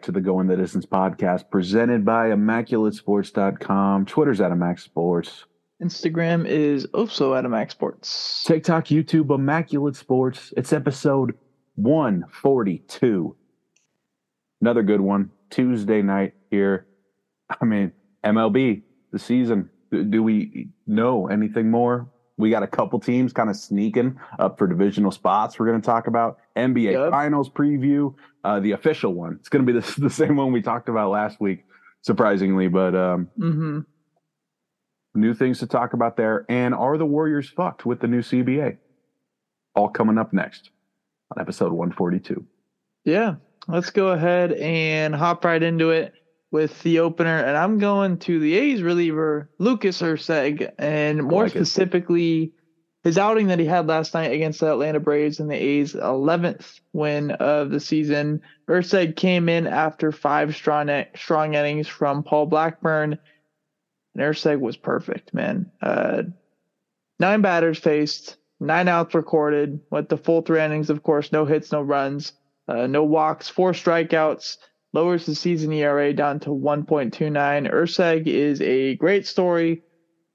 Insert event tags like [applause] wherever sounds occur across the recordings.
back to the Going the Distance podcast presented by ImmaculateSports.com. Twitter's at Immac Sports. Instagram is also at Immac Sports. TikTok, YouTube, Immaculate Sports. It's episode 142. Another good one. Tuesday night here. I mean, MLB, the season. Do we know anything more? We got a couple teams kind of sneaking up for divisional spots. We're going to talk about NBA yep. Finals preview, uh, the official one. It's going to be the, [laughs] the same one we talked about last week, surprisingly, but um, mm-hmm. new things to talk about there. And are the Warriors fucked with the new CBA? All coming up next on episode 142. Yeah, let's go ahead and hop right into it with the opener, and I'm going to the A's reliever Lucas Erceg, and more like specifically, it. his outing that he had last night against the Atlanta Braves in the A's 11th win of the season. Erceg came in after five strong strong innings from Paul Blackburn, and Erceg was perfect, man. Uh, nine batters faced, nine outs recorded, with the full three innings, of course, no hits, no runs, uh, no walks, four strikeouts lowers the season ERA down to 1.29. Erceg is a great story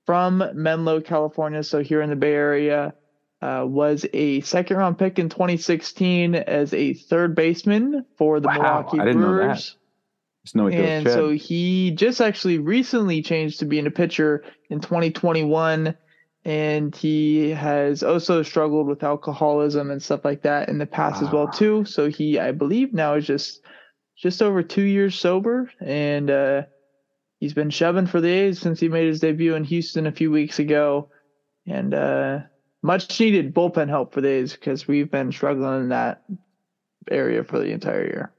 from Menlo, California. So here in the Bay Area, uh, was a second round pick in 2016 as a third baseman for the wow, Milwaukee I didn't Brewers. Know that. and so he just actually recently changed to being a pitcher in 2021 and he has also struggled with alcoholism and stuff like that in the past as well too so he i believe now is just just over two years sober, and uh, he's been shoving for the A's since he made his debut in Houston a few weeks ago, and uh, much needed bullpen help for the A's because we've been struggling in that area for the entire year.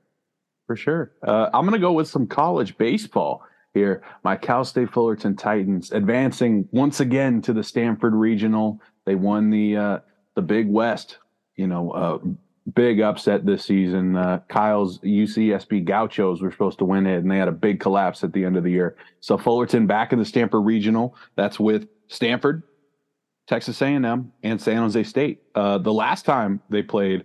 For sure, uh, I'm going to go with some college baseball here. My Cal State Fullerton Titans advancing once again to the Stanford Regional. They won the uh, the Big West. You know, uh, big upset this season. Uh, Kyle's UCSB Gauchos were supposed to win it, and they had a big collapse at the end of the year. So Fullerton back in the Stanford Regional. That's with Stanford, Texas A&M, and San Jose State. Uh, the last time they played,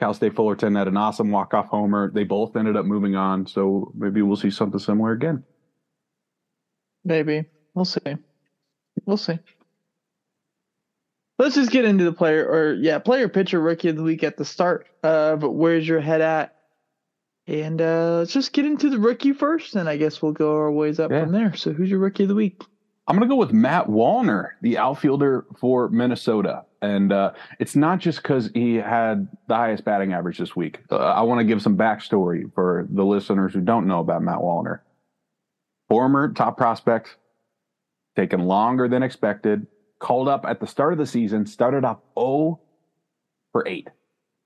Cal State Fullerton had an awesome walk-off homer. They both ended up moving on, so maybe we'll see something similar again. Maybe we'll see. We'll see. Let's just get into the player or yeah, player pitcher rookie of the week at the start of where's your head at? And uh, let's just get into the rookie first, and I guess we'll go our ways up yeah. from there. So, who's your rookie of the week? I'm going to go with Matt Wallner, the outfielder for Minnesota. And uh, it's not just because he had the highest batting average this week. Uh, I want to give some backstory for the listeners who don't know about Matt Wallner. Former top prospect, taken longer than expected, called up at the start of the season, started off 0 for 8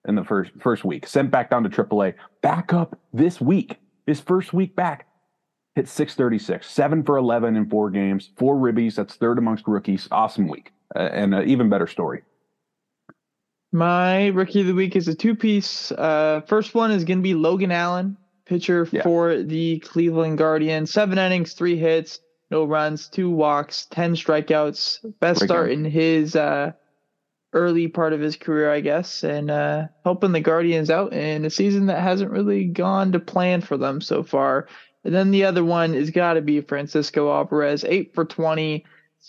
in the first first week, sent back down to AAA, back up this week, his first week back, hit 636, 7 for 11 in four games, four ribbies, that's third amongst rookies. Awesome week. Uh, and an even better story. My rookie of the week is a two piece. Uh, first one is going to be Logan Allen, pitcher yeah. for the Cleveland Guardians. Seven innings, three hits, no runs, two walks, 10 strikeouts. Best start in his uh, early part of his career, I guess, and uh, helping the Guardians out in a season that hasn't really gone to plan for them so far. And then the other one is got to be Francisco Alvarez, 8 for 20,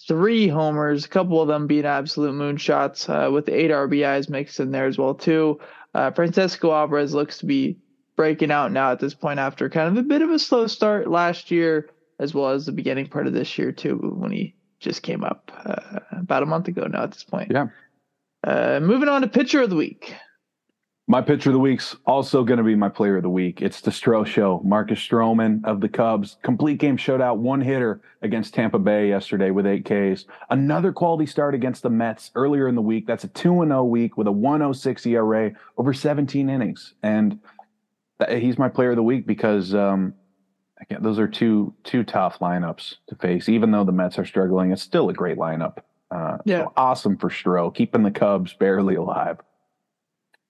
three homers, a couple of them being absolute moonshots uh, with eight RBIs mixed in there as well, too. Uh, Francisco Alvarez looks to be breaking out now at this point after kind of a bit of a slow start last year as well as the beginning part of this year too, when he just came up uh, about a month ago now at this point. Yeah. Uh, moving on to pitcher of the week. My pitcher of the week's also going to be my player of the week. It's the Stro Show. Marcus Stroman of the Cubs. Complete game shutout, one hitter against Tampa Bay yesterday with eight Ks. Another quality start against the Mets earlier in the week. That's a 2 0 week with a 106 ERA over 17 innings. And he's my player of the week because um, Again, those are two two tough lineups to face. Even though the Mets are struggling, it's still a great lineup. Uh, yeah, so awesome for Stro, keeping the Cubs barely alive.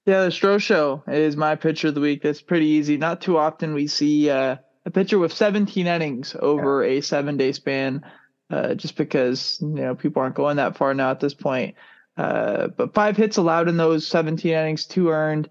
Yeah, the Stro show is my pitcher of the week. That's pretty easy. Not too often we see uh, a pitcher with 17 innings over yeah. a seven day span, uh, just because you know people aren't going that far now at this point. Uh, but five hits allowed in those 17 innings, two earned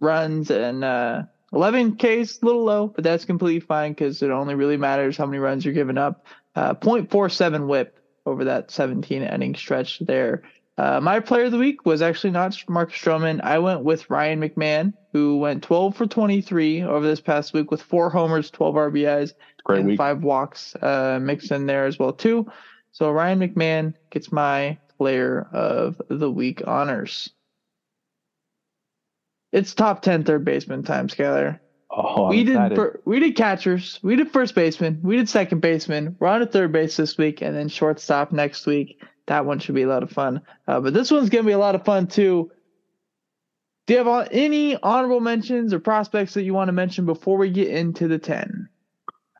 runs, and uh, 11K is a little low, but that's completely fine because it only really matters how many runs you're giving up. Uh, 0.47 whip over that 17 inning stretch there. Uh, my player of the week was actually not Mark Stroman. I went with Ryan McMahon, who went 12 for 23 over this past week with four homers, 12 RBIs, Great and week. five walks uh, mixed in there as well too. So Ryan McMahon gets my player of the week honors. It's top 10 third baseman time, Skyler. Oh, we did fir- we did catchers, we did first baseman, we did second baseman. We're on to third base this week, and then shortstop next week. That one should be a lot of fun. Uh, but this one's gonna be a lot of fun too. Do you have any honorable mentions or prospects that you want to mention before we get into the ten?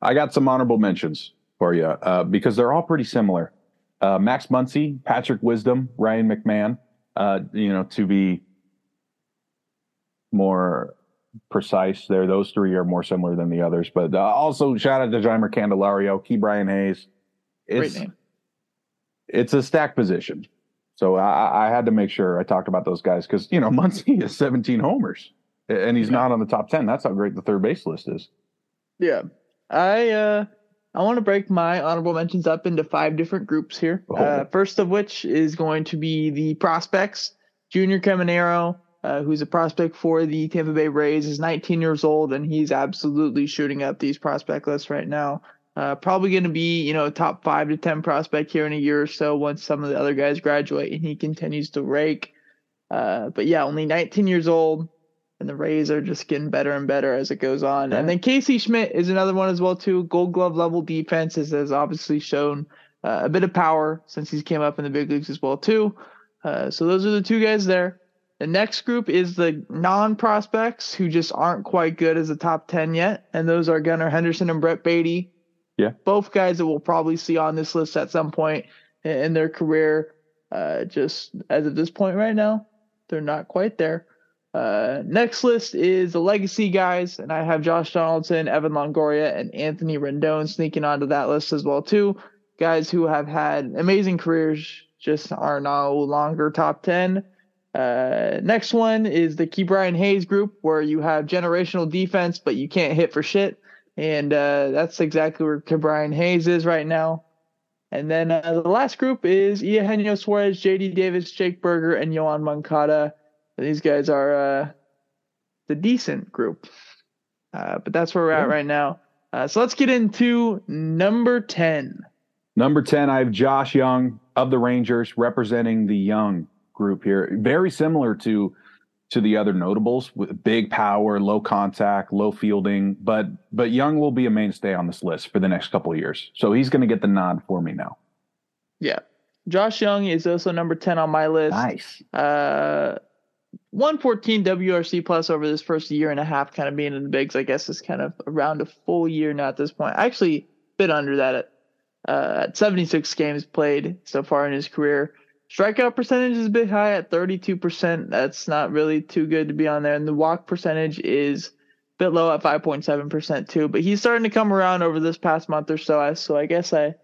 I got some honorable mentions for you uh, because they're all pretty similar. Uh, Max Muncy, Patrick Wisdom, Ryan McMahon. Uh, you know, to be more precise, there those three are more similar than the others. But uh, also shout out to Jeimer Candelario, Ke'Bryan Hayes. It's Great name. it's a stack position, so I, I had to make sure I talked about those guys because you know [laughs] Muncy is 17 homers and he's Yeah. not on the top 10. That's how great the third base list is. Yeah, I uh, I want to break my honorable mentions up into five different groups here. Oh. Uh, first of which is going to be the prospects. Junior Caminero, uh, who's a prospect for the Tampa Bay Rays, is 19 years old and he's absolutely shooting up these prospect lists right now. Uh, probably going to be, you know, top five to 10 prospect here in a year or so once some of the other guys graduate and he continues to rake. Uh, but yeah, only 19 years old and the Rays are just getting better and better as it goes on. And then Casey Schmitt is another one as well too. Gold Glove level defense has, has obviously shown uh, a bit of power since he's came up in the big leagues as well too. Uh, so those are the two guys there. The next group is the non prospects who just aren't quite good as a top 10 yet. And those are Gunnar Henderson and Brett Baty. Yeah. Both guys that we'll probably see on this list at some point in, their career. Uh, just as of this point right now, they're not quite there. Uh, next list is the legacy guys, and I have Josh Donaldson, Evan Longoria, and Anthony Rendon sneaking onto that list as well too. Guys who have had amazing careers, just are no longer top ten. Uh, next one is the Ke'Bryan Hayes group, where you have generational defense, but you can't hit for shit, and uh, that's exactly where Ke'Bryan Hayes is right now. And then uh, the last group is Eugenio Suarez, JD Davis, Jake Burger, and Yoán Moncada. These guys are uh, the decent group. Uh, but that's where we're at right now. Uh, so let's get into number 10. Number 10, I have Josh Jung of the Rangers representing the Young group here. Very similar to to the other notables with big power, low contact, low fielding, but but Jung will be a mainstay on this list for the next couple of years. So he's going to get the nod for me now. Yeah. Josh Jung is also number 10 on my list. Nice. Uh, 114 WRC plus over this first year and a half, kind of being in the bigs. I guess is kind of around a full year now at this point. Actually, bit under that at, uh, at 76 games played so far in his career. Strikeout percentage is a bit high at 32%. That's not really too good to be on there. And the walk percentage is a bit low at 5.7% too. But he's starting to come around over this past month or so. So I guess I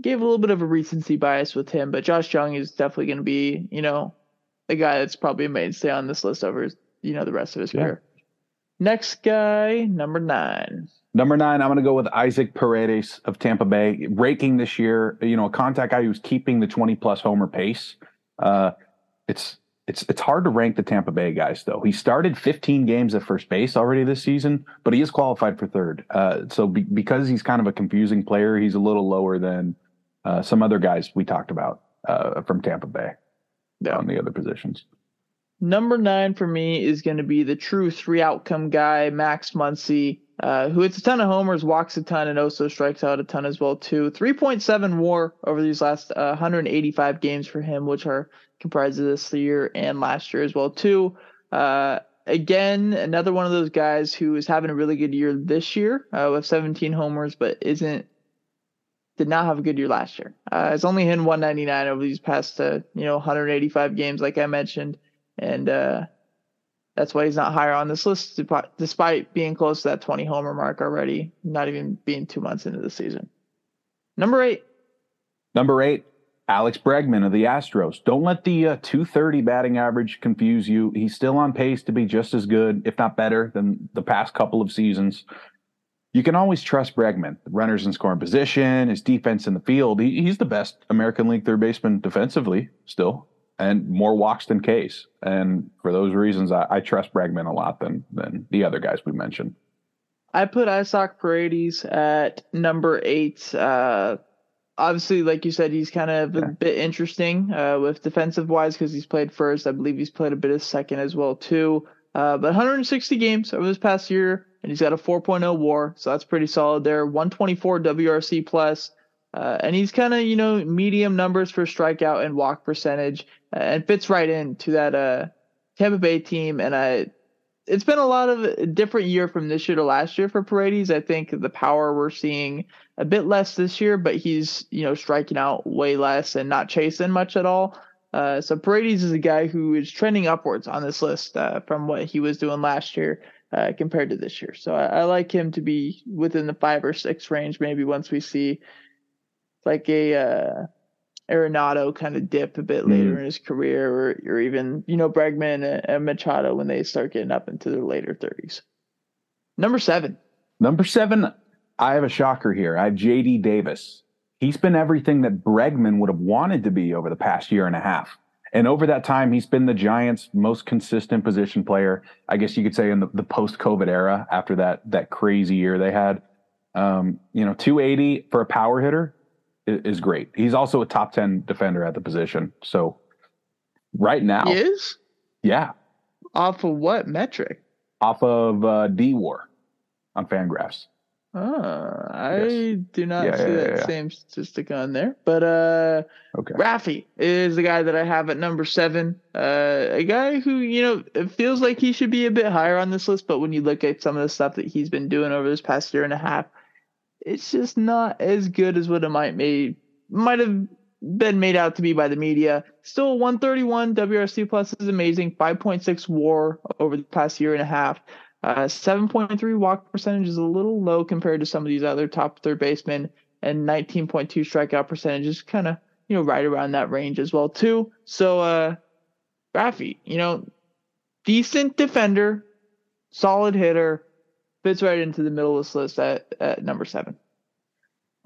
gave a little bit of a recency bias with him. But Josh Jung is definitely going to be, you know, the guy that's probably a mainstay on this list over, you know, the rest of his Yeah. career. Next guy, number nine. Number nine, I'm going to go with Isaac Paredes of Tampa Bay, raking this year. You know, a contact guy who's keeping the 20 plus homer pace. Uh, it's it's it's hard to rank the Tampa Bay guys though. He started 15 games at first base already this season, but he is qualified for third. Uh, so be, because he's kind of a confusing player, he's a little lower than uh, some other guys we talked about uh, from Tampa Bay Yeah. on the other positions. Number nine for me is going to be the true three outcome guy, Max Muncy, uh, who hits a ton of homers, walks a ton, and also strikes out a ton as well too. 3.7 WAR over these last uh, 185 games for him, which are comprised of this year and last year as well too. Uh, again, another one of those guys who is having a really good year this year uh, with 17 homers, but isn't did not have a good year last year. Uh, it's only hit 199 over these past uh, you know 185 games, like I mentioned and uh, that's why he's not higher on this list, despite- being close to that 20 homer mark already, not even being two months into the season. Number eight, Number eight, Alex Bregman of the Astros. Don't let the uh, 230 batting average confuse you. He's still on pace to be just as good, if not better, than the past couple of seasons. You can always trust Bregman. Runners in scoring position, his defense in the field. He, he's the best American League third baseman defensively still, and more walks than K's. And for those reasons, I, I trust Bregman a lot than than the other guys we mentioned. I put Isaac Paredes at number eight. Uh, obviously, like you said, he's kind of a bit interesting uh, with defensive wise because he's played first. I believe he's played a bit of second as well too. Uh, but 160 games over this past year, and he's got a 4.0 WAR, so that's pretty solid there. 124 WRC plus, uh, and he's kind of you know medium numbers for strikeout and walk percentage, uh, and fits right into that uh, Tampa Bay team. And I it's been a lot of a different year from this year to last year for Paredes. I think the power we're seeing a bit less this year, but he's you know striking out way less and not chasing much at all. Uh, so Paredes is a guy who is trending upwards on this list uh, from what he was doing last year uh, compared to this year. So I, I, like him to be within the five or six range. Maybe once we see like a uh, Arenado kind of dip a bit later mm. in his career, or, or even you know Bregman and, and Machado when they start getting up into their later thirties. Number seven. Number seven. I have a shocker here. I have JD Davis. He's been everything that Bregman would have wanted to be over the past year and a half. And over that time, he's been the Giants' most consistent position player. I guess you could say in the, the post-COVID era, after that that crazy year they had. Um, you know, 280 for a power hitter is great. He's also a top 10 defender at the position. So right now, he is? Yeah. Off of what metric? Off of uh, D War on Fangraphs. Oh, I yes. do not yeah, see yeah, that yeah, same statistic on there. But uh okay. Rafi is the guy that I have at number seven. Uh a guy who, you know, it feels like he should be a bit higher on this list, but when you look at some of the stuff that he's been doing over this past year and a half, it's just not as good as what it might made might have been made out to be by the media. Still 131 WRC plus is amazing. 5.6 WAR over the past year and a half. Uh, 7.3 walk percentage is a little low compared to some of these other top third basemen, and 19.2 strikeout percentage is kind of you know right around that range as well too. So uh, Rafi, you know, decent defender, solid hitter, fits right into the middle of this list at, at number seven.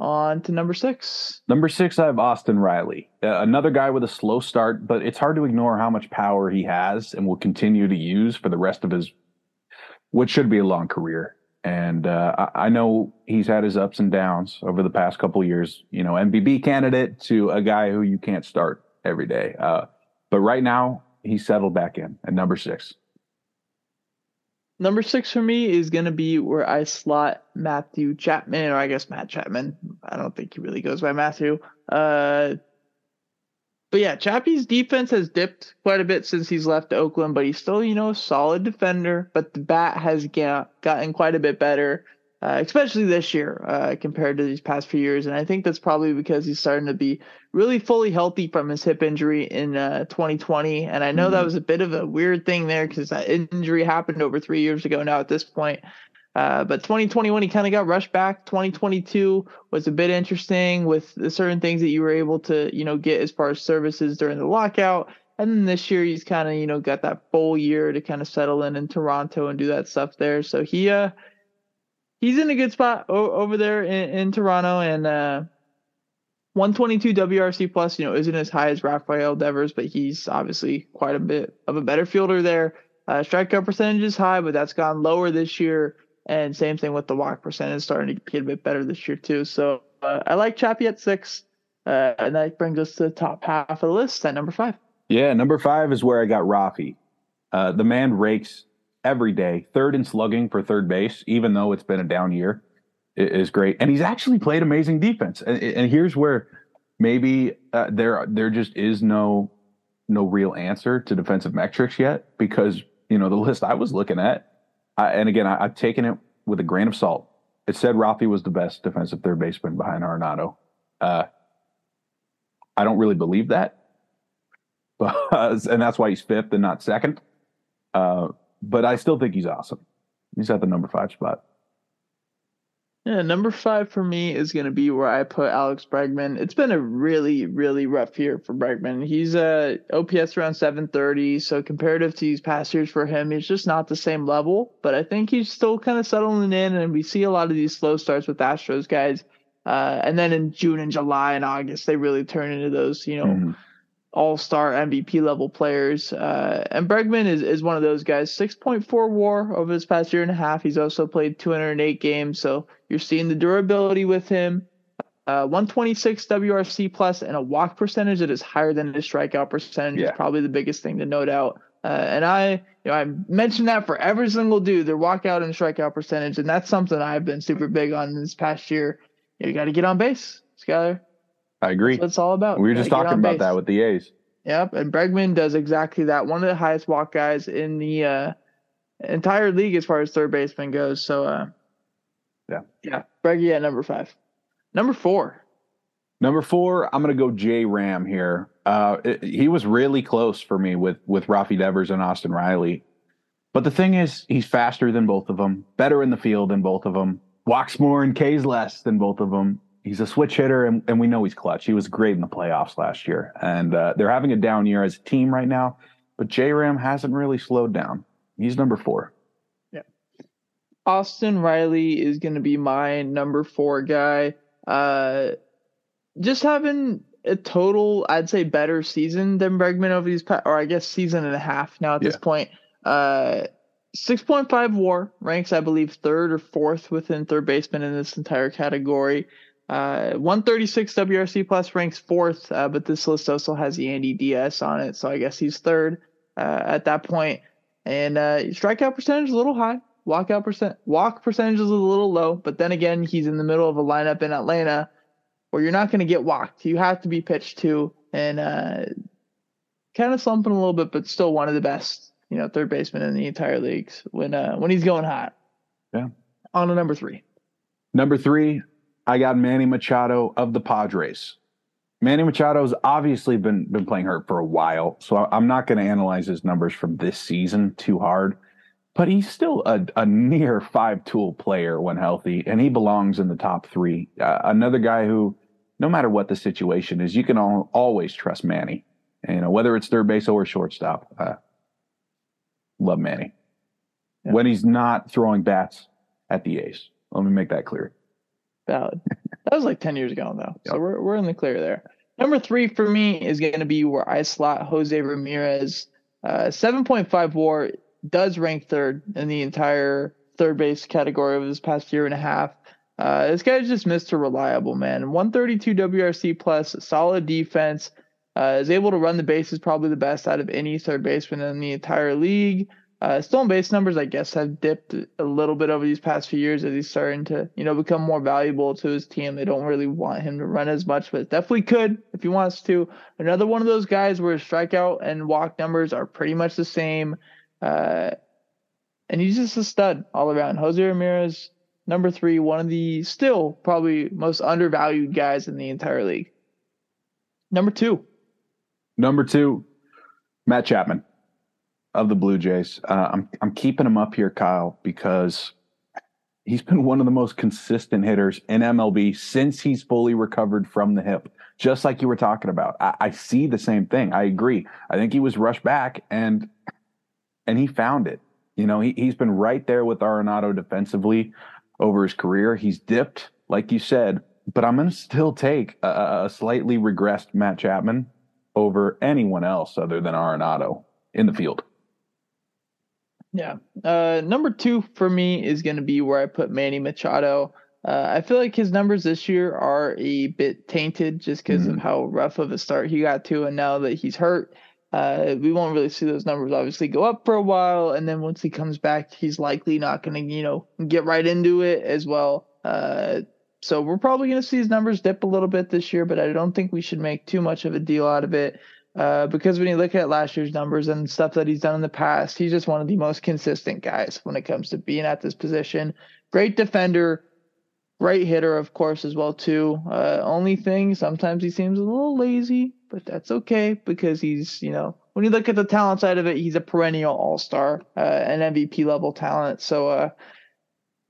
On to number six. Number six, I have Austin Riley, uh, another guy with a slow start, but it's hard to ignore how much power he has and will continue to use for the rest of his, what should be a long career. And uh, I, I, know he's had his ups and downs over the past couple years. You know, MVP candidate to a guy who you can't start every day. Uh, but right now, he's settled back in at number six. Number six for me is going to be where I slot Matthew Chapman, or I guess Matt Chapman. I don't think he really goes by Matthew. Uh, but yeah, Chappie's defense has dipped quite a bit since he's left Oakland, but he's still, you know, a solid defender. But the bat has gotten quite a bit better uh, especially this year uh, compared to these past few years. And I think that's probably because he's starting to be really fully healthy from his hip injury in uh, 2020. And I know mm-hmm. that was a bit of a weird thing there because that injury happened over three years ago now at this point. Uh, but 2021, he kind of got rushed back. 2022 was a bit interesting with the certain things that you were able to, you know, get as far as services during the lockout. And then this year, he's kind of, you know, got that full year to kind of settle in in Toronto and do that stuff there. So he, uh, he's in a good spot o- over there in, in Toronto, and uh, 122 WRC plus, you know, isn't as high as Rafael Devers, but he's obviously quite a bit of a better fielder there. Uh, strikeout percentage is high, but that's gone lower this year. And same thing with the walk percentage, starting to get a bit better this year too. So uh, I like Chappie at six, uh, and that brings us to the top half of the list at number five. Yeah, number five is where I got Rafi. Uh, the man rakes every day, third in slugging for third base, even though it's been a down year, is great. And he's actually played amazing defense. And, and here's where maybe uh, there there just is no no real answer to defensive metrics yet because you know the list I was looking at, I, and again I, have taken it with a grain of salt. It said Rafi was the best defensive third baseman behind Arenado. Uh, I don't really believe that, [laughs] and that's why he's fifth and not second. Uh, but I still think he's awesome. He's at the number five spot. Yeah, number five for me is going to be where I put Alex Bregman. It's been a really, really rough year for Bregman. He's a uh, OPS around 730, so comparative to these past years for him, he's just not the same level. But I think he's still kind of settling in, and we see a lot of these slow starts with Astros guys. Uh, and then in June and July and August, they really turn into those, you know, mm-hmm all star MVP level players. Uh, and Bregman is, is one of those guys. 6.4 war over this past year and a half. He's also played 208 games. So you're seeing the durability with him. Uh, 126 WRC plus and a walk percentage that is higher than his strikeout percentage yeah. is probably the biggest thing to note out. Uh, and I, you know, I mentioned that for every single dude, their walkout and strikeout percentage, and that's something I've been super big on this past year. You, know, you got to get on base, Skyler. I agree. That's what it's all about. We were just talking about base. that with the A's. Yep, and Bregman does exactly that. One of the highest walk guys in the uh, entire league as far as third baseman goes. So, uh, yeah, yeah, Breggy at number five. Number four. Number four, I'm going to go J Ram here. Uh, it, he was really close for me with with Rafi Devers and Austin Riley. But the thing is, he's faster than both of them, better in the field than both of them, walks more and K's less than both of them he's a switch hitter, and, and we know he's clutch. He was great in the playoffs last year, and uh, they're having a down year as a team right now. But J Ram hasn't really slowed down. He's number four. Yeah, Austin Riley is going to be my number four guy. Uh, just having a total, I'd say, better season than Bregman over these, or I guess season and a half now at yeah. this point. Uh, 6.5 war ranks, I believe, third or fourth within third baseman in this entire category. Uh, 136 WRC plus ranks fourth, uh, but this list also has Yandy Diaz on it, so I guess he's third uh, at that point. And uh, strikeout percentage is a little high. Walkout percent, walk percentage is a little low, but then again, he's in the middle of a lineup in Atlanta where you're not going to get walked. You have to be pitched to, and uh, kind of slumping a little bit, but still one of the best, you know, third baseman in the entire leagues when uh, when he's going hot. Yeah. On to number three. Number three, I got Manny Machado of the Padres. Manny Machado's obviously been been playing hurt for a while, so I'm not going to analyze his numbers from this season too hard. But he's still a, a near five tool player when healthy, and he belongs in the top three. Uh, another guy who, no matter what the situation is, you can all, always trust Manny. And, you know whether it's third base or shortstop. Uh, love Manny yeah. when he's not throwing bats at the A's. Let me make that clear. Valid. That was like 10 years ago, though. Yep. So we're, we're in the clear there. Number three for me is going to be where I slot Jose Ramirez. Uh, 7.5 war does rank third in the entire third base category over this past year and a half. Uh, this guy's just Mr. Reliable, man. 132 WRC plus, solid defense. Uh, is able to run the bases probably the best out of any third baseman in the entire league. Uh, stolen base numbers, I guess, have dipped a little bit over these past few years as he's starting to, you know, become more valuable to his team. They don't really want him to run as much, but definitely could if he wants to. Another one of those guys where strikeout and walk numbers are pretty much the same. Uh, and he's just a stud all around. Jose Ramirez, number three, one of the still probably most undervalued guys in the entire league. Number two. Number two, Matt Chapman of the Blue Jays. Uh, I'm I'm keeping him up here, Kyle, because he's been one of the most consistent hitters in MLB since he's fully recovered from the hip. Just like you were talking about, I, I see the same thing. I agree. I think he was rushed back and and he found it. You know, he he's been right there with Arenado defensively over his career. He's dipped, like you said, but I'm going to still take a, a slightly regressed Matt Chapman over anyone else other than Arenado in the field. Yeah. Uh, number two for me is going to be where I put Manny Machado. Uh, I feel like his numbers this year are a bit tainted just because mm-hmm. of how rough of a start he got to, and now that he's hurt, uh, we won't really see those numbers obviously go up for a while, and then once he comes back, he's likely not going to, you know, get right into it as well. Uh, so we're probably going to see his numbers dip a little bit this year, but I don't think we should make too much of a deal out of it. Uh, because when you look at last year's numbers and stuff that he's done in the past, he's just one of the most consistent guys when it comes to being at this position. Great defender, great hitter, of course, as well too. Uh, only thing, sometimes he seems a little lazy, but that's okay because he's, you know, when you look at the talent side of it, he's a perennial All Star, uh, an MVP level talent. So, uh,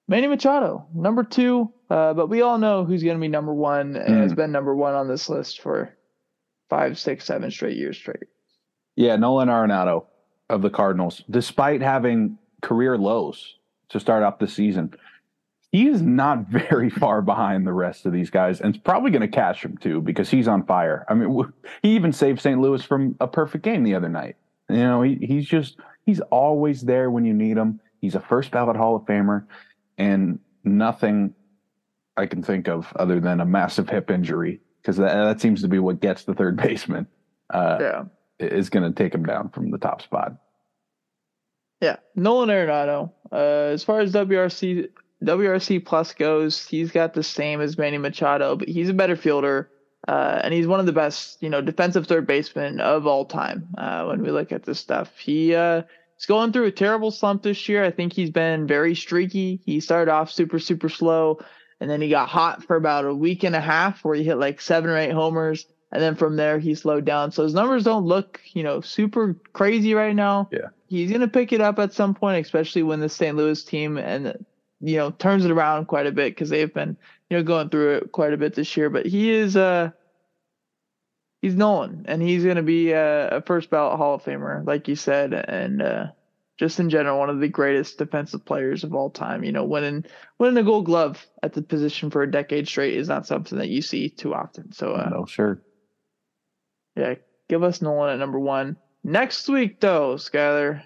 Manny Machado, number two, Uh, but we all know who's going to be number one and mm. has been number one on this list for five, six, seven straight years straight. Yeah, Nolan Arenado of the Cardinals, despite having career lows to start off the season, he is not [laughs] very far behind the rest of these guys and it's probably going to catch him too because he's on fire. I mean, he even saved St. Louis from a perfect game the other night. You know, he, he's just, he's always there when you need him. He's a first ballot Hall of Famer and nothing I can think of other than a massive hip injury because that, that seems to be what gets the third [laughs] baseman. Uh, yeah, is going to take him down from the top spot. Yeah, Nolan Arenado. Uh, as far as WRC WRC plus goes, he's got the same as Manny Machado, but he's a better fielder. Uh, and he's one of the best, you know, defensive third basemen of all time. Uh, when we look at this stuff, he uh, he's going through a terrible slump this year. I think he's been very streaky. He started off super super slow, and then he got hot for about a week and a half where he hit like seven or eight homers. And then from there, he slowed down. So his numbers don't look, you know, super crazy right now. Yeah. He's going to pick it up at some point, especially when the St. Louis team and, you know, turns it around quite a bit because they've been, you know, going through it quite a bit this year. But he is, uh, he's Nolan and he's going to be a, a, first ballot Hall of Famer, like you said. And, uh, just in general, one of the greatest defensive players of all time. You know, winning winning a Gold Glove at the position for a decade straight is not something that you see too often. So, uh, no, sure, yeah, give us Nolan at number one next week, though, Skyler.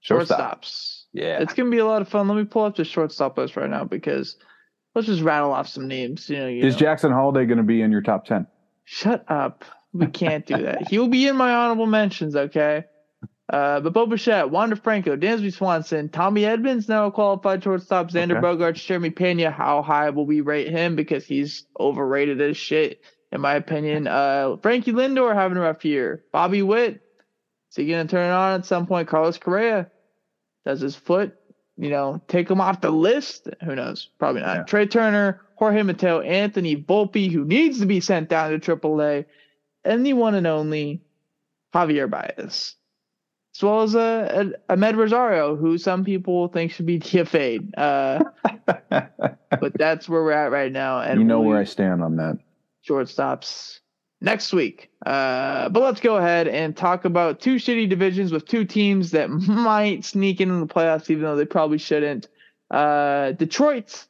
Shortstop. Shortstops. Yeah, it's gonna be a lot of fun. Let me pull up the shortstop list right now because let's just rattle off some names. You know, you is know. Jackson Holliday going to be in your top ten? Shut up. We can't do that. He'll be in my honorable mentions. Okay. Uh, but Bo Bichette, Wander Franco, Dansby Swanson, Tommy Edmonds, now a qualified shortstop, Xander okay. Bogaerts, Jeremy Pena. How high will we rate him? Because he's overrated as shit, in my opinion. Uh, Frankie Lindor having a rough year. Bobby Witt, is he going to turn it on at some point? Carlos Correa, does his foot, you know, take him off the list? Who knows? Probably not. Yeah. Trea Turner, Jorge Mateo, Anthony Volpe, who needs to be sent down to AAA, and the one and only Javier Baez as well as a Amed Rosario, who some people think should be [laughs] DFA'd. Uh, [laughs] but that's where we're at right now. And you know where I stand on that. Shortstops next week. Uh, but let's go ahead and talk about two shitty divisions with two teams that [laughs] might sneak into the playoffs, even though they probably shouldn't. Uh, Detroit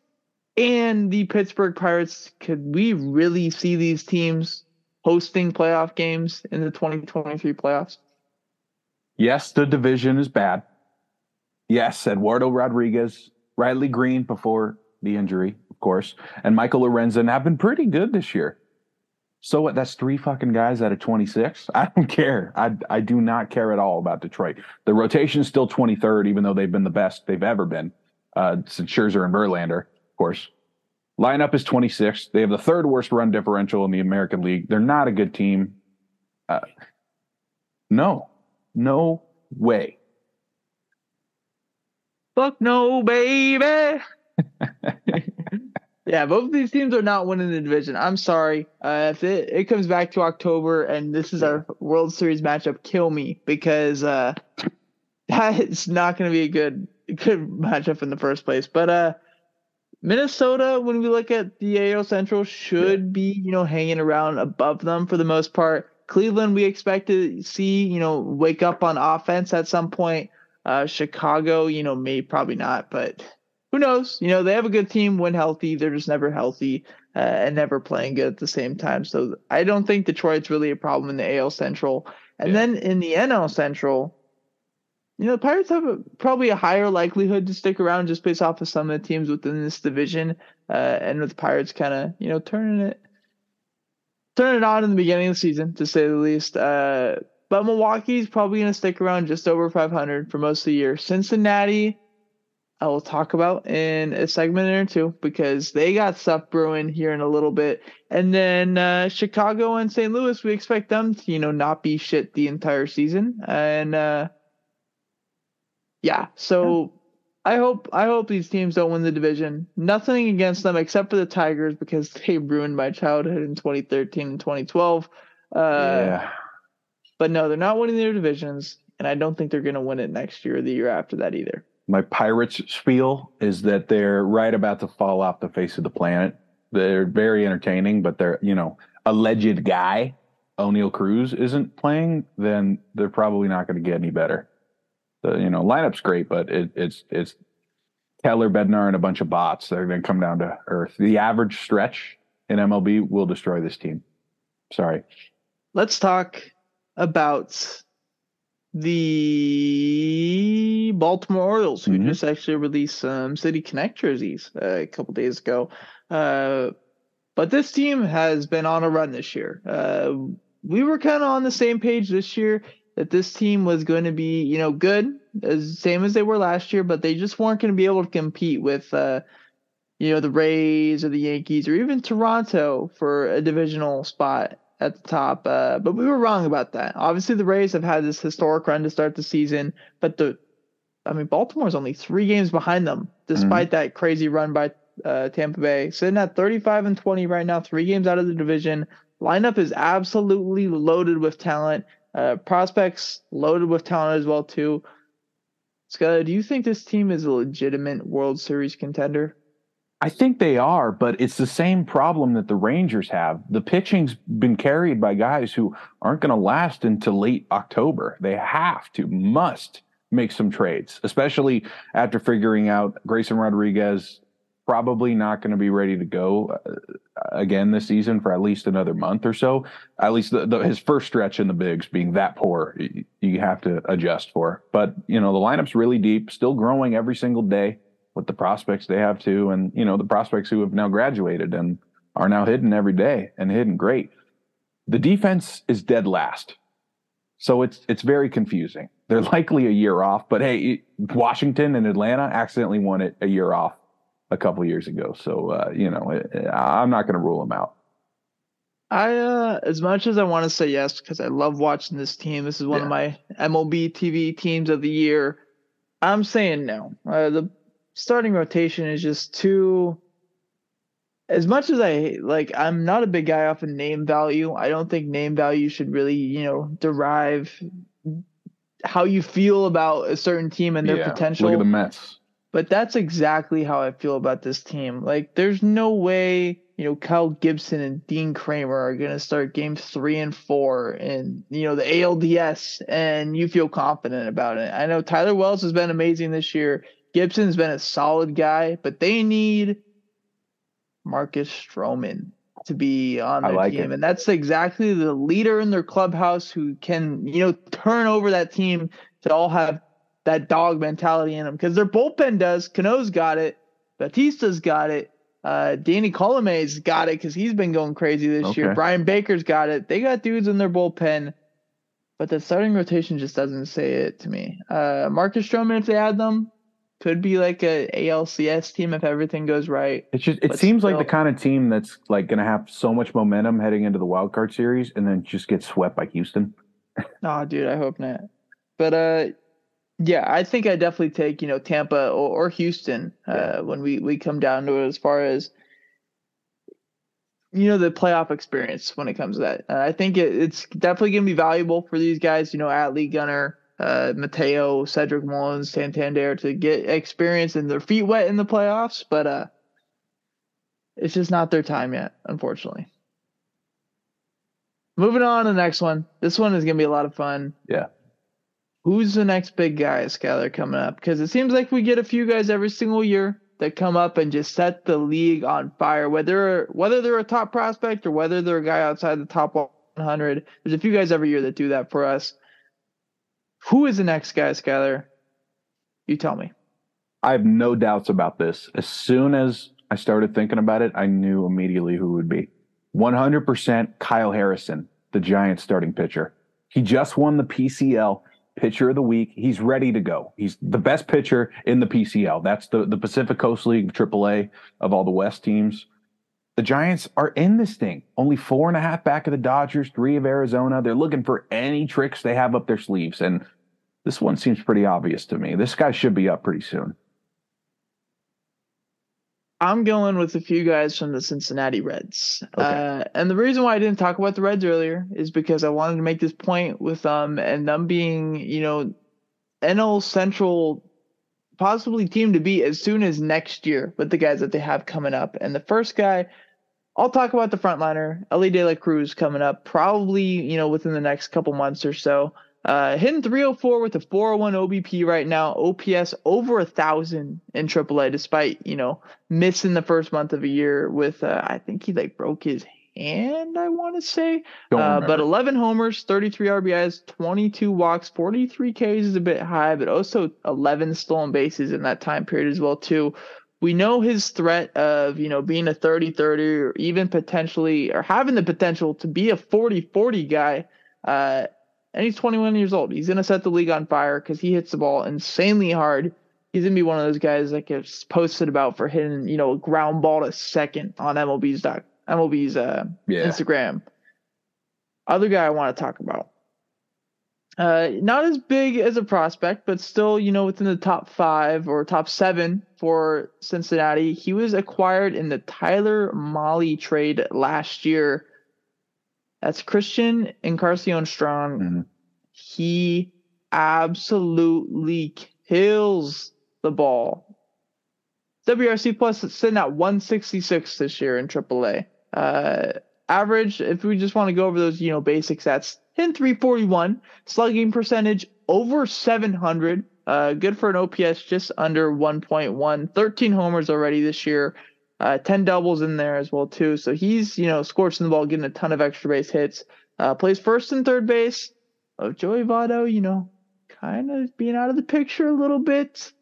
and the Pittsburgh Pirates. Could we really see these teams hosting playoff games in the 2023 playoffs? Yes, the division is bad. Yes, Eduardo Rodriguez, Riley Greene before the injury, of course, and Michael Lorenzen have been pretty good this year. So what? That's three fucking guys out of 26. [laughs] I don't care. I, I do not care at all about Detroit. The rotation is still 23rd, even though they've been the best they've ever been uh, since Scherzer and Verlander, of course. Lineup is 26th. They have the third worst run differential in the American League. They're not a good team. Uh, no, no way. Fuck no, baby. [laughs] yeah, both of these teams are not winning the division. I'm sorry. Uh, if it, it comes back to October and this is our World Series matchup, kill me because uh, [laughs] that's not going to be a good good matchup in the first place. But uh, Minnesota, when we look at the AL Central, should yeah. be you know hanging around above them for the most part. Cleveland, we expect to see, you know, wake up on offense at some point. Uh, Chicago, you know, may probably not, but who knows? You know, they have a good team when healthy. They're just never healthy uh, and never playing good at the same time. So I don't think Detroit's really a problem in the AL Central. And yeah. then in the NL Central, you know, the Pirates have a, probably a higher likelihood to stick around just based off of some of the teams within this division. Uh, and with the Pirates kind of, you know, turning it turn it on in the beginning of the season, to say the least. Uh, but Milwaukee's probably going to stick around just over 500 for most of the year. Cincinnati, I will talk about in a segment or two because they got stuff brewing here in a little bit. And then uh, Chicago and St. Louis, we expect them to, you know, not be shit the entire season. And uh, yeah, so I hope I hope these teams don't win the division. Nothing against them except for the Tigers because they ruined my childhood in 2013 and 2012. Uh, yeah. But no, they're not winning their divisions, and I don't think they're going to win it next year or the year after that either. my Pirates spiel is that they're right about to fall off the face of the planet. They're very entertaining, but they're you know alleged guy Oneil Cruz isn't playing, then they're probably not going to get any better. The you know lineup's great, but it, it's it's Taylor Bednar, and a bunch of bots. They're going to come down to earth. The average stretch in MLB will destroy this team. Sorry. Let's talk about the Baltimore Orioles, who mm-hmm. just actually released some City Connect jerseys uh, a couple days ago. Uh, but this team has been on a run this year. Uh, we were kind of on the same page this year that this team was going to be, you know, good, as same as they were last year, but they just weren't going to be able to compete with, uh, you know, the Rays or the Yankees or even Toronto for a divisional spot at the top. Uh, but we were wrong about that. Obviously, the Rays have had this historic run to start the season, but the, I mean, Baltimore's only three games behind them, despite mm-hmm. that crazy run by uh, Tampa Bay, sitting at 35 and 20 right now, three games out of the division. Lineup is absolutely loaded with talent. Uh, prospects loaded with talent as well too. Scott, do you think this team is a legitimate World Series contender? I think they are, but it's the same problem that the Rangers have. The pitching's been carried by guys who aren't going to last until late October. They have to, must make some trades, especially after figuring out Grayson Rodriguez probably not going to be ready to go uh, again this season for at least another month or so. At least the, the, his first stretch in the bigs being that poor, you, you have to adjust for. But you know the lineup's really deep, still growing every single day with the prospects they have too, and you know the prospects who have now graduated and are now hidden every day and hidden great. The defense is dead last, so it's it's very confusing. They're [laughs] likely a year off, but hey, Washington and Atlanta accidentally won it a year off a couple years ago. So uh, you know, it, I'm not going to rule them out. I uh, as much as I want to say yes because I love watching this team. This is one yeah. of my MLB TV teams of the year. I'm saying no. Uh, the starting rotation is just too. As much as I like, I'm not a big guy off of name value. I don't think name value should really, you know, derive how you feel about a certain team and their yeah, potential. Look at the Mets. But that's exactly how I feel about this team. Like, there's no way, you know, Kyle Gibson and Dean Kremer are going to start game three and four and, you know, the ALDS and you feel confident about it. I know Tyler Wells has been amazing this year. Gibson's been a solid guy, but they need Marcus Stroman to be on their like team. It. And that's exactly the leader in their clubhouse who can, you know, turn over that team to all have that dog mentality in them because their bullpen does. Cano's got it. Bautista's got it. Uh, Danny Coulombe's got it because he's been going crazy this okay. year. Bryan Baker's got it. They got dudes in their bullpen, but the starting rotation just doesn't say it to me. Uh, Marcus Stroman, if they add them, could be like a ALCS team if everything goes right. It just it seems still, like the kind of team that's like going to have so much momentum heading into the wild card series and then just get swept by Houston. oh, dude, I hope not. But uh, yeah, I think I definitely take you know Tampa or, or Houston uh, yeah. when we we come down to it as far as you know the playoff experience when it comes to that. Uh, I think it, it's definitely going to be valuable for these guys. You know, Adley Gunnar, uh, Mateo, Cedric Mullins, Santander to get experience and their feet wet in the playoffs, but uh, it's just not their time yet, unfortunately. Moving on to the next one. This one is going to be a lot of fun. Yeah who's the next big guy, Skyler, coming up? Because it seems like we get a few guys every single year that come up and just set the league on fire. Whether whether they're a top prospect or whether they're a guy outside the top 100, there's a few guys every year that do that for us. Who is the next guy, Skyler? You tell me. I have no doubts about this. As soon as I started thinking about it, I knew immediately who would be. 100% Kyle Harrison, the Giants starting pitcher. He just won the PCL pitcher of the week. He's ready to go. He's the best pitcher in the PCL. That's the, the Pacific Coast League, AAA of all the West teams. The Giants are in this thing. Only four and a half back of the Dodgers, three of Arizona. They're looking for any tricks they have up their sleeves. And this one seems pretty obvious to me. This guy should be up pretty soon. I'm going with a few guys from the Cincinnati Reds. Okay. Uh, and the reason why I didn't talk about the Reds earlier is because I wanted to make this point with them um, and them being, you know, NL Central possibly team to be as soon as next year with the guys that they have coming up. And the first guy, I'll talk about the frontliner, Elly De La Cruz, coming up probably, you know, within the next couple months or so. Uh, hitting 304 with a 401 OBP right now. OPS over a thousand in AAA, despite you know missing the first month of a year with uh, I think he like broke his hand. I want to say, uh, but 11 homers, 33 RBIs, 22 walks, 43 Ks is a bit high, but also 11 stolen bases in that time period as well too. We know his threat of you know being a 30-30 or even potentially or having the potential to be a 40-40 guy. Uh, and he's 21 years old. He's gonna set the league on fire because he hits the ball insanely hard. He's gonna be one of those guys that gets posted about for hitting, you know, a ground ball to second on MLB's doc, MLB's uh, yeah. Instagram. Other guy I want to talk about. Uh, not as big as a prospect, but still, you know, within the top five or top seven for Cincinnati. He was acquired in the Tyler Mahle trade last year that's Christian Encarnacion-Strand. Mm-hmm. He absolutely kills the ball. WRC plus sitting at 166 this year in AAA. Uh, average, if we just want to go over those, you know, basics, that's in 341, slugging percentage over 700. Uh, good for an OPS just under 1.1. 13 homers already this year. Uh, 10 doubles in there as well too. So he's, you know, scorching the ball, getting a ton of extra base hits. Uh, plays first and third base. Of Joey Votto, you know, kind of being out of the picture a little bit.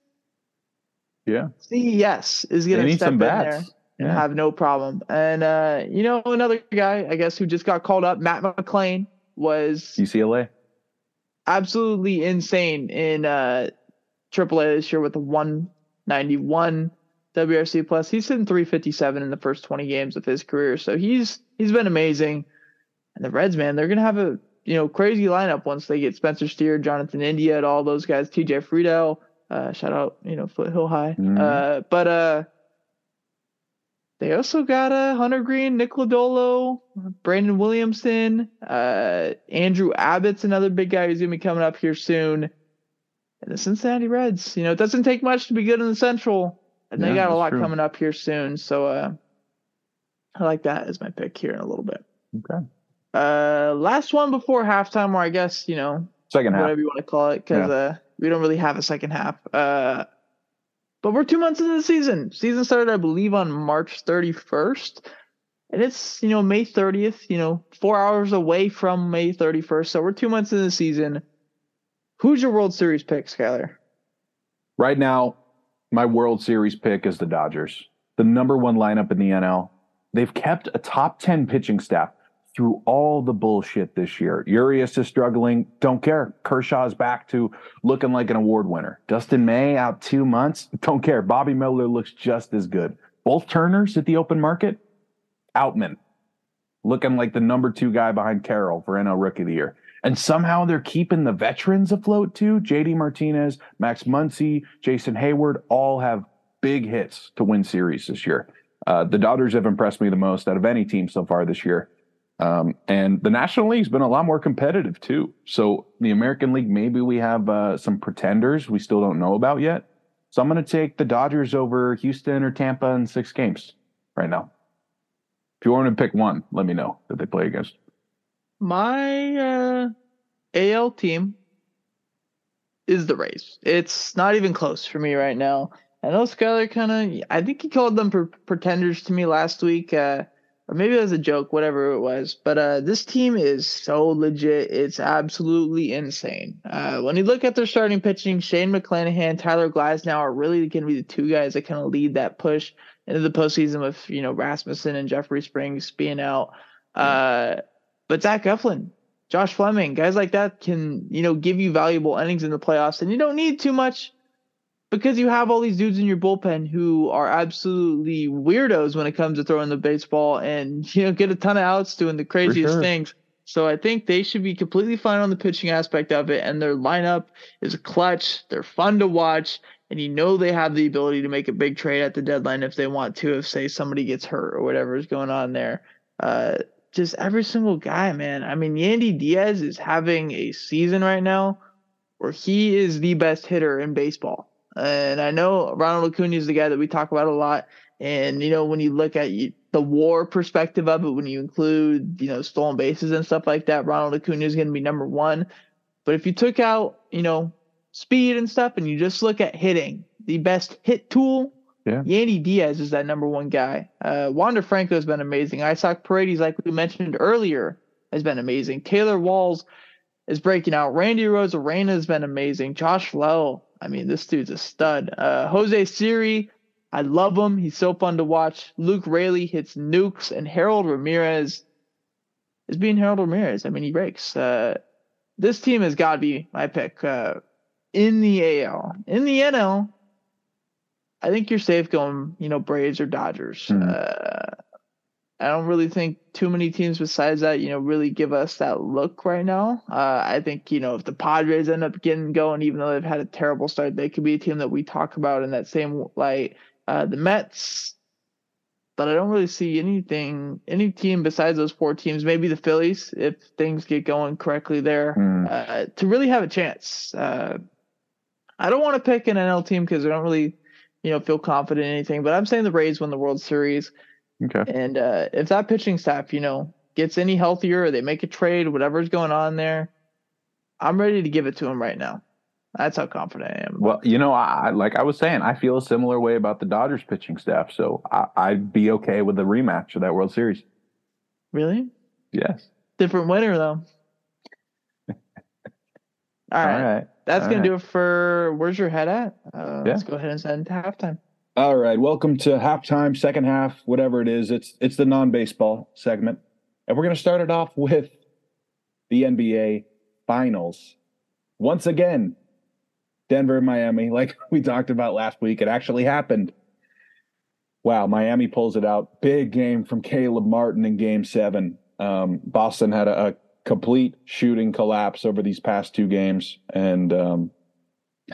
Yeah. CES is going to step in bats. there and yeah. have no problem. And uh, you know, another guy, I guess, who just got called up, Matt McLain, was UCLA. Absolutely insane in uh AAA this year with a 191 WRC plus. He's hitting 357 in the first 20 games of his career, so he's he's been amazing. And the Reds, man, they're gonna have a you know crazy lineup once they get Spencer Steer, Jonathan India, and all those guys. TJ Friedl, uh, shout out you know Foothill High. Mm-hmm. Uh, but uh, they also got a uh, Hunter Greene, Nick Lodolo, Brandon Williamson, uh, Andrew Abbott's another big guy who's gonna be coming up here soon. And the Cincinnati Reds, you know, it doesn't take much to be good in the Central and yeah, they got a lot true. coming up here soon. So uh, I like that as my pick here in a little bit. Okay. Uh, last one before halftime, or I guess you know, second half, whatever you want to call it, because yeah. uh, we don't really have a second half. Uh, but we're two months into the season. Season started, I believe, on March 31st, and it's you know May 30th. You know, four hours away from May 31st. So we're two months into the season. Who's your World Series pick, Skyler? Right now, my World Series pick is the Dodgers, the number one lineup in the NL. They've kept a top 10 pitching staff through all the bullshit this year. Urias is struggling. Don't care. Kershaw's back to looking like an award winner. Dustin May out two months. [laughs] Don't care. Bobby Miller looks just as good. Both Turners at the open market. Outman looking like the number two guy behind Carroll for NL Rookie of the Year. And somehow they're keeping the veterans afloat too. JD Martinez, Max Muncy, Jason Heyward all have big hits to win series this year. Uh, the Dodgers have impressed me the most out of any team so far this year. Um, and the National League's been a lot more competitive too. So the American League, maybe we have uh, some pretenders we still don't know about yet. So I'm going to take the Dodgers over Houston or Tampa in six games right now. If you want to pick one, let me know that they play against my uh, AL team is the Rays. It's not even close for me right now. I know Skyler kind of, I think he called them pretenders to me last week, uh, or maybe it was a joke, whatever it was. But uh, this team is so legit. It's absolutely insane. Uh, when you look at their starting pitching, Shane McClanahan, Tyler Glasnow are really going to be the two guys that kind of lead that push into the postseason with, you know, Rasmussen and Jeffrey Springs being out. Uh, but Zach Eflin, Josh Fleming, guys like that can, you know, give you valuable innings in the playoffs. And you don't need too much because you have all these dudes in your bullpen who are absolutely weirdos when it comes to throwing the baseball and, [laughs] you know, get a ton of outs doing the craziest sure. things. So I think they should be completely fine on the pitching aspect of it. And their lineup is a clutch. They're fun to watch. And you know they have the ability to make a big trade at the deadline if they want to, if say somebody gets hurt or whatever is going on there. Uh, just every single guy, man. I mean, Yandy Diaz is having a season right now where he is the best hitter in baseball. And I know Ronald Acuna is the guy that we talk about a lot. And, you know, when you look at the war perspective of it, when you include, you know, stolen bases and stuff like that, Ronald Acuna is going to be number one. But if you took out, you know, speed and stuff and you just look at hitting, the best hit tool, yeah. Yandy Diaz is that number one guy. Uh, Wander Franco has been amazing. Isaac Paredes, like we mentioned earlier, has been amazing. Taylor Walls is breaking out. Randy Arozarena has been amazing. Josh Lowe, I mean, this dude's a stud. Uh, Jose Siri, I love him. He's so fun to watch. Luke Raley hits nukes, and Harold Ramirez is being Harold Ramirez. I mean, he breaks. Uh, this team has got to be my pick uh, in the AL. In the NL, I think you're safe going, you know, Braves or Dodgers. Mm-hmm. Uh, I don't really think too many teams besides that, you know, really give us that look right now. Uh, I think, you know, if the Padres end up getting going, even though they've had a terrible start, they could be a team that we talk about in that same light. Uh, the Mets, but I don't really see anything, any team besides those four teams, maybe the Phillies, if things get going correctly there, mm. uh, to really have a chance. Uh, I don't want to pick an NL team because I don't really, you know, feel confident in anything, but I'm saying the Rays win the World Series. Okay. And uh, if that pitching staff, you know, gets any healthier or they make a trade, whatever's going on there, I'm ready to give it to them right now. That's how confident I am. Well, you know, I like I was saying, I feel a similar way about the Dodgers pitching staff, so I, would be okay with a rematch of that World Series. Really? Yes. Different winner though. All right. All right. That's All gonna right. do it for where's your head at? Uh, yeah. Let's go ahead and send into halftime. All right, welcome to halftime, second half, whatever it is. It's it's the non-baseball segment, and we're going to start it off with the NBA Finals. Once again, Denver, Miami, [laughs] like we talked about last week, it actually happened. Wow, Miami pulls it out. Big game from Caleb Martin in Game Seven. Um, Boston had a, a, complete shooting collapse over these past two games, and um,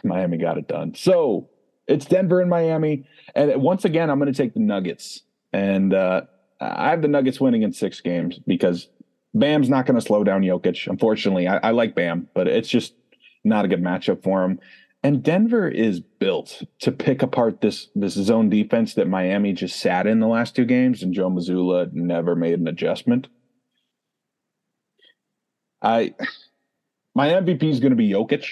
Miami got it done. So it's Denver and Miami. And once again, I'm going to take the Nuggets. And uh, I have the Nuggets winning in six games because Bam's not going to slow down Jokic. Unfortunately, I, I, like Bam, but it's just not a good matchup for him. And Denver is built to pick apart this this zone defense that Miami just sat in the last two games, and Joe Mazzulla never made an adjustment. I my MVP is going to be Jokic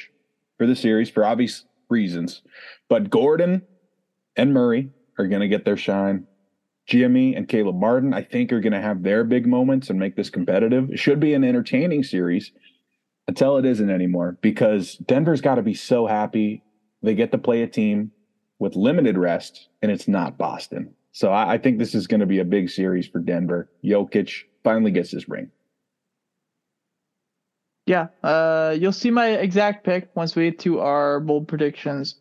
for the series for obvious reasons. But Gordon and Murray are going to get their shine. Jimmy and Caleb Martin, I think, are going to have their big moments and make this competitive. It should be an entertaining series until it isn't anymore because Denver's got to be so happy they get to play a team with limited rest and it's not Boston. So I, I think this is going to be a big series for Denver. Jokic finally gets his ring. Yeah, uh, you'll see my exact pick once we get to our bold predictions.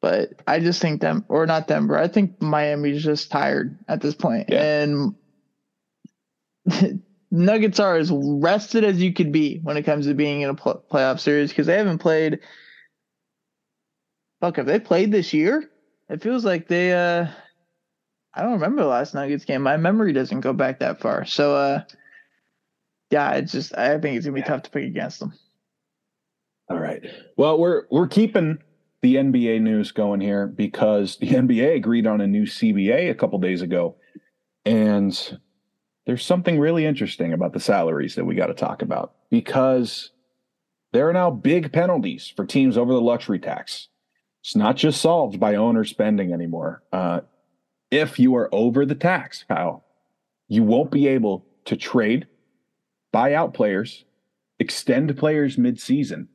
But I just think them or not Denver. I think Miami's just tired at this point. Yeah. and [laughs] Nuggets are as rested as you could be when it comes to being in a pl- playoff series because they haven't played. Fuck, have they played this year? It feels like they. uh I don't remember the last Nuggets game. My memory doesn't go back that far. So. uh yeah, it's just I think it's gonna be yeah. tough to pick against them. All right. Well, we're we're keeping the NBA news going here because the NBA agreed on a new CBA a couple days ago, and there's something really interesting about the salaries that we got to talk about because there are now big penalties for teams over the luxury tax. It's not just solved by owner spending anymore. Uh, if you are over the tax, Kyle, you won't be able to trade buy out players, extend players mid-season.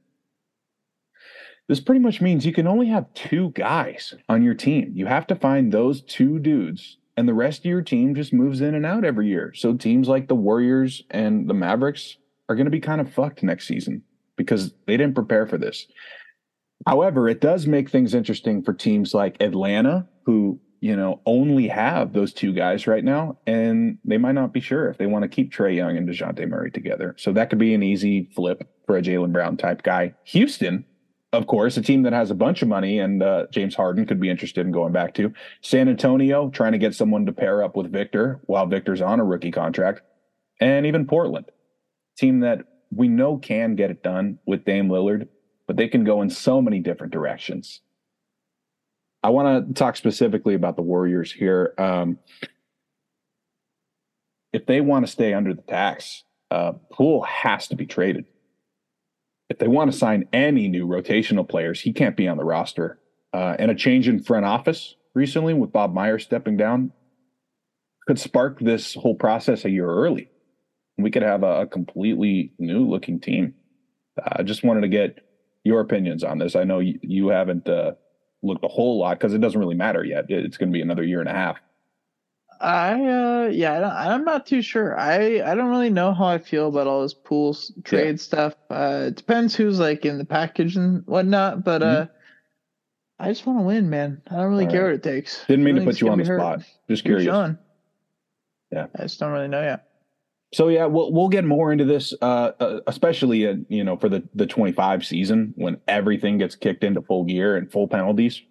This pretty much means you can only have two guys on your team. You have to find those two dudes, and the rest of your team just moves in and out every year. So teams like the Warriors and the Mavericks are going to be kind of fucked next season because they didn't prepare for this. However, it does make things interesting for teams like Atlanta, who you know, only have those two guys right now, and they might not be sure if they want to keep Trae Young and Dejounte Murray together. So that could be an easy flip for a Jaylen Brown type guy. Houston, of course, a team that has a bunch of money, and uh, James Harden could be interested in going back to. San Antonio, trying to get someone to pair up with Victor while Victor's on a rookie contract. And even Portland, team that we know can get it done with Dame Lillard, but they can go in so many different directions. I want to talk specifically about the Warriors here. Um, if they want to stay under the tax, uh, has to be traded. If they want to sign any new rotational players, he can't be on the roster. Uh, and a change in front office recently with Bob Myers stepping down could spark this whole process a year early. We could have a, a completely new looking team. Uh, I just wanted to get your opinions on this. I know you, you haven't uh, looked a whole lot because it doesn't really matter yet. It's going to be another year and a half. I uh yeah, I am not too sure. I I don't really know how I feel about all this pools trade yeah. stuff. Uh it depends who's like in the package and whatnot, but mm-hmm. uh I just want to win, man. I don't really all care right. what it takes. Didn't mean to put you on the hurt. spot. Just curious. Yeah. I just don't really know yet. So yeah, we'll we'll get more into this, uh, uh, especially you know for the the 25 season when everything gets kicked into full gear and full penalties.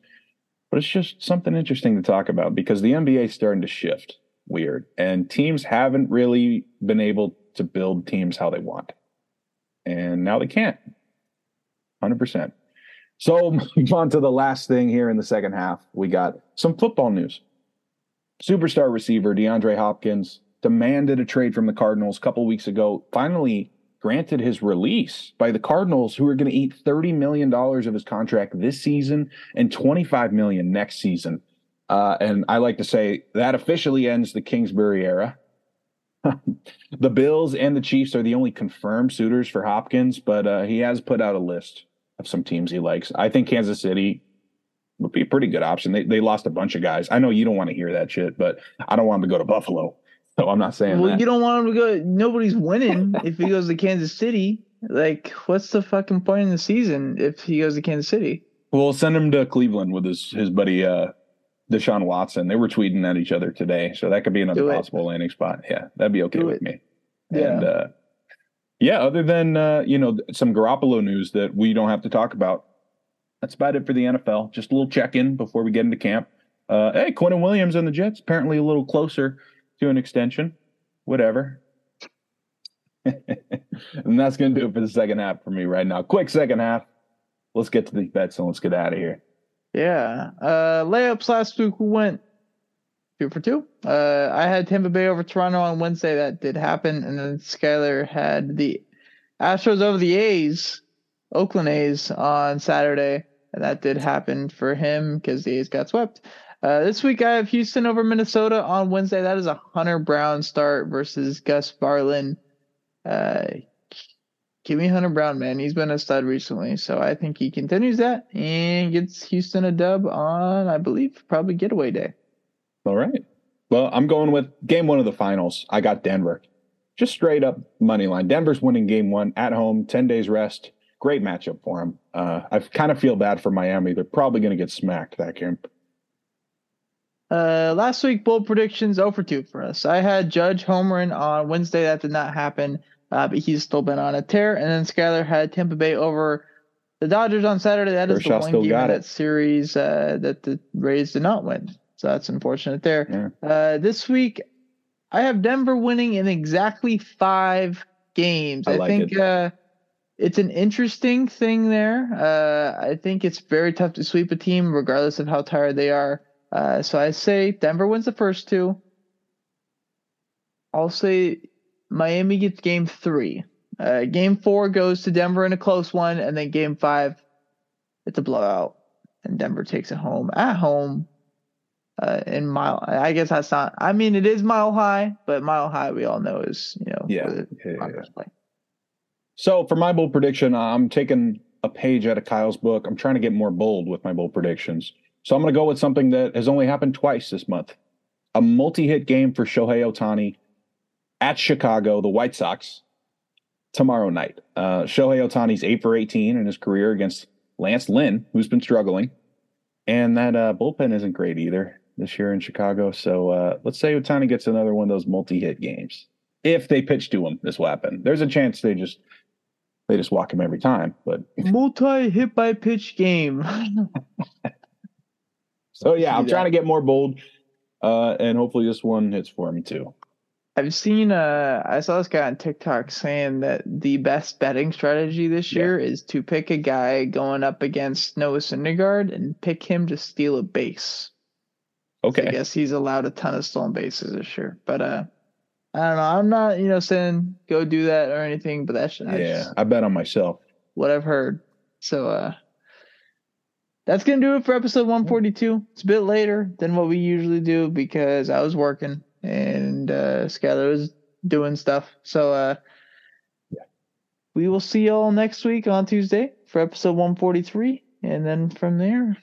But it's just something interesting to talk about because the NBA is starting to shift weird, and teams haven't really been able to build teams how they want, and now they can't. Hundred percent. So [laughs] on to the last thing here in the second half. We got some football news. Superstar receiver DeAndre Hopkins demanded a trade from the Cardinals a couple weeks ago, finally granted his release by the Cardinals, who are going to eat $30 million of his contract this season and 25 million next season. Uh, and I like to say that officially ends the Kingsbury era. [laughs] the Bills and the Chiefs are the only confirmed suitors for Hopkins, but uh, he has put out a list of some teams he likes. I think Kansas City would be a pretty good option. They they lost a bunch of guys. I know you don't want to hear that shit, but I don't want him to go to Buffalo. So I'm not saying well, that. you don't want him to go. Nobody's winning [laughs] if he goes to Kansas City. Like, what's the fucking point in the season if he goes to Kansas City? Well, send him to Cleveland with his his buddy uh, Deshaun Watson. They were tweeting at each other today, so that could be another possible landing spot. Yeah, that'd be okay Do with it. me. Yeah. And uh, yeah, other than uh, you know some Garoppolo news that we don't have to talk about, that's about it for the NFL. Just a little check in before we get into camp. Uh, hey, Quinnen Williams and the Jets apparently a little closer to an extension. Whatever. [laughs] and that's going to do it for the second half for me right now. Quick second half. Let's get to these bets and let's get out of here. Yeah. Uh, layups last week we went two for two. Uh, I had Tampa Bay over Toronto on Wednesday. That did happen. And then Skyler had the Astros over the A's, Oakland A's on Saturday. And that did happen for him because the A's got swept. Uh, this week I have Houston over Minnesota on Wednesday. That is a Hunter Brown start versus Gus Barlin. Uh, give me Hunter Brown, man. He's been a stud recently, so I think he continues that and gets Houston a dub on, I believe, probably getaway day. All right. Well, I'm going with game one of the finals. I got Denver. Just straight up money line. Denver's winning game one at home, 10 days rest. Great matchup for them. Uh, I kind of feel bad for Miami. They're probably going to get smacked that game. Uh, last week, bold predictions 0 for 2 for us. I had Judge homering on Wednesday. That did not happen, uh, but he's still been on a tear. And then Skyler had Tampa Bay over the Dodgers on Saturday. That is the one game in that series uh, that the Rays did not win. So that's unfortunate there. Yeah. Uh, this week, I have Denver winning in exactly five games. I, I like think it. uh, it's an interesting thing there. Uh, I think it's very tough to sweep a team, regardless of how tired they are. Uh, so I say Denver wins the first two. I'll say Miami gets game three. Uh, game four goes to Denver in a close one, and then game five, it's a blowout, and Denver takes it home at home. Uh, in mile, I guess that's not. I mean, it is mile high, but mile high we all know is you know yeah. yeah, yeah. So for my bold prediction, I'm taking a page out of Kyle's book. I'm trying to get more bold with my bold predictions. So I'm going to go with something that has only happened twice this month a multi hit game for Shohei Ohtani at Chicago, the White Sox, tomorrow night. Uh, Shohei Ohtani's 8 for 18 in his career against Lance Lynn, who's been struggling. And that uh, bullpen isn't great either this year in Chicago. So uh, let's say Ohtani gets another one of those multi hit games. If they pitch to him, this will happen. There's a chance they just they just walk him every time. But multi hit by pitch game. [laughs] So yeah, I'm trying to get more bold, uh, and hopefully this one hits for me too. I've seen uh I saw this guy on TikTok saying that the best betting strategy this year yeah. is to pick a guy going up against Noah Syndergaard and pick him to steal a base. Okay. So I guess he's allowed a ton of stolen bases this year. But uh I don't know. I'm not, you know, saying go do that or anything, but that's yeah, I, just, I bet on myself. What I've heard. So uh that's gonna do it for episode 142. It's a bit later than what we usually do because I was working and uh Skylar was doing stuff. So uh yeah. we will see y'all next week on Tuesday for episode 143. And then from there,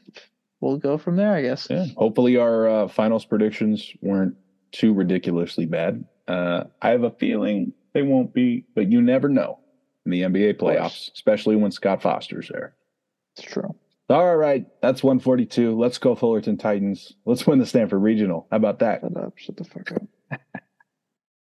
we'll go from there, I guess. Yeah. Hopefully our uh, finals predictions weren't too ridiculously bad. Uh, I have a feeling they won't be, but you never know in the NBA playoffs, especially when Scott Foster's there. It's true. All right, that's 142. Let's go Fullerton Titans. Let's win the Stanford Regional. How about that? Shut up. Shut the fuck up. [laughs]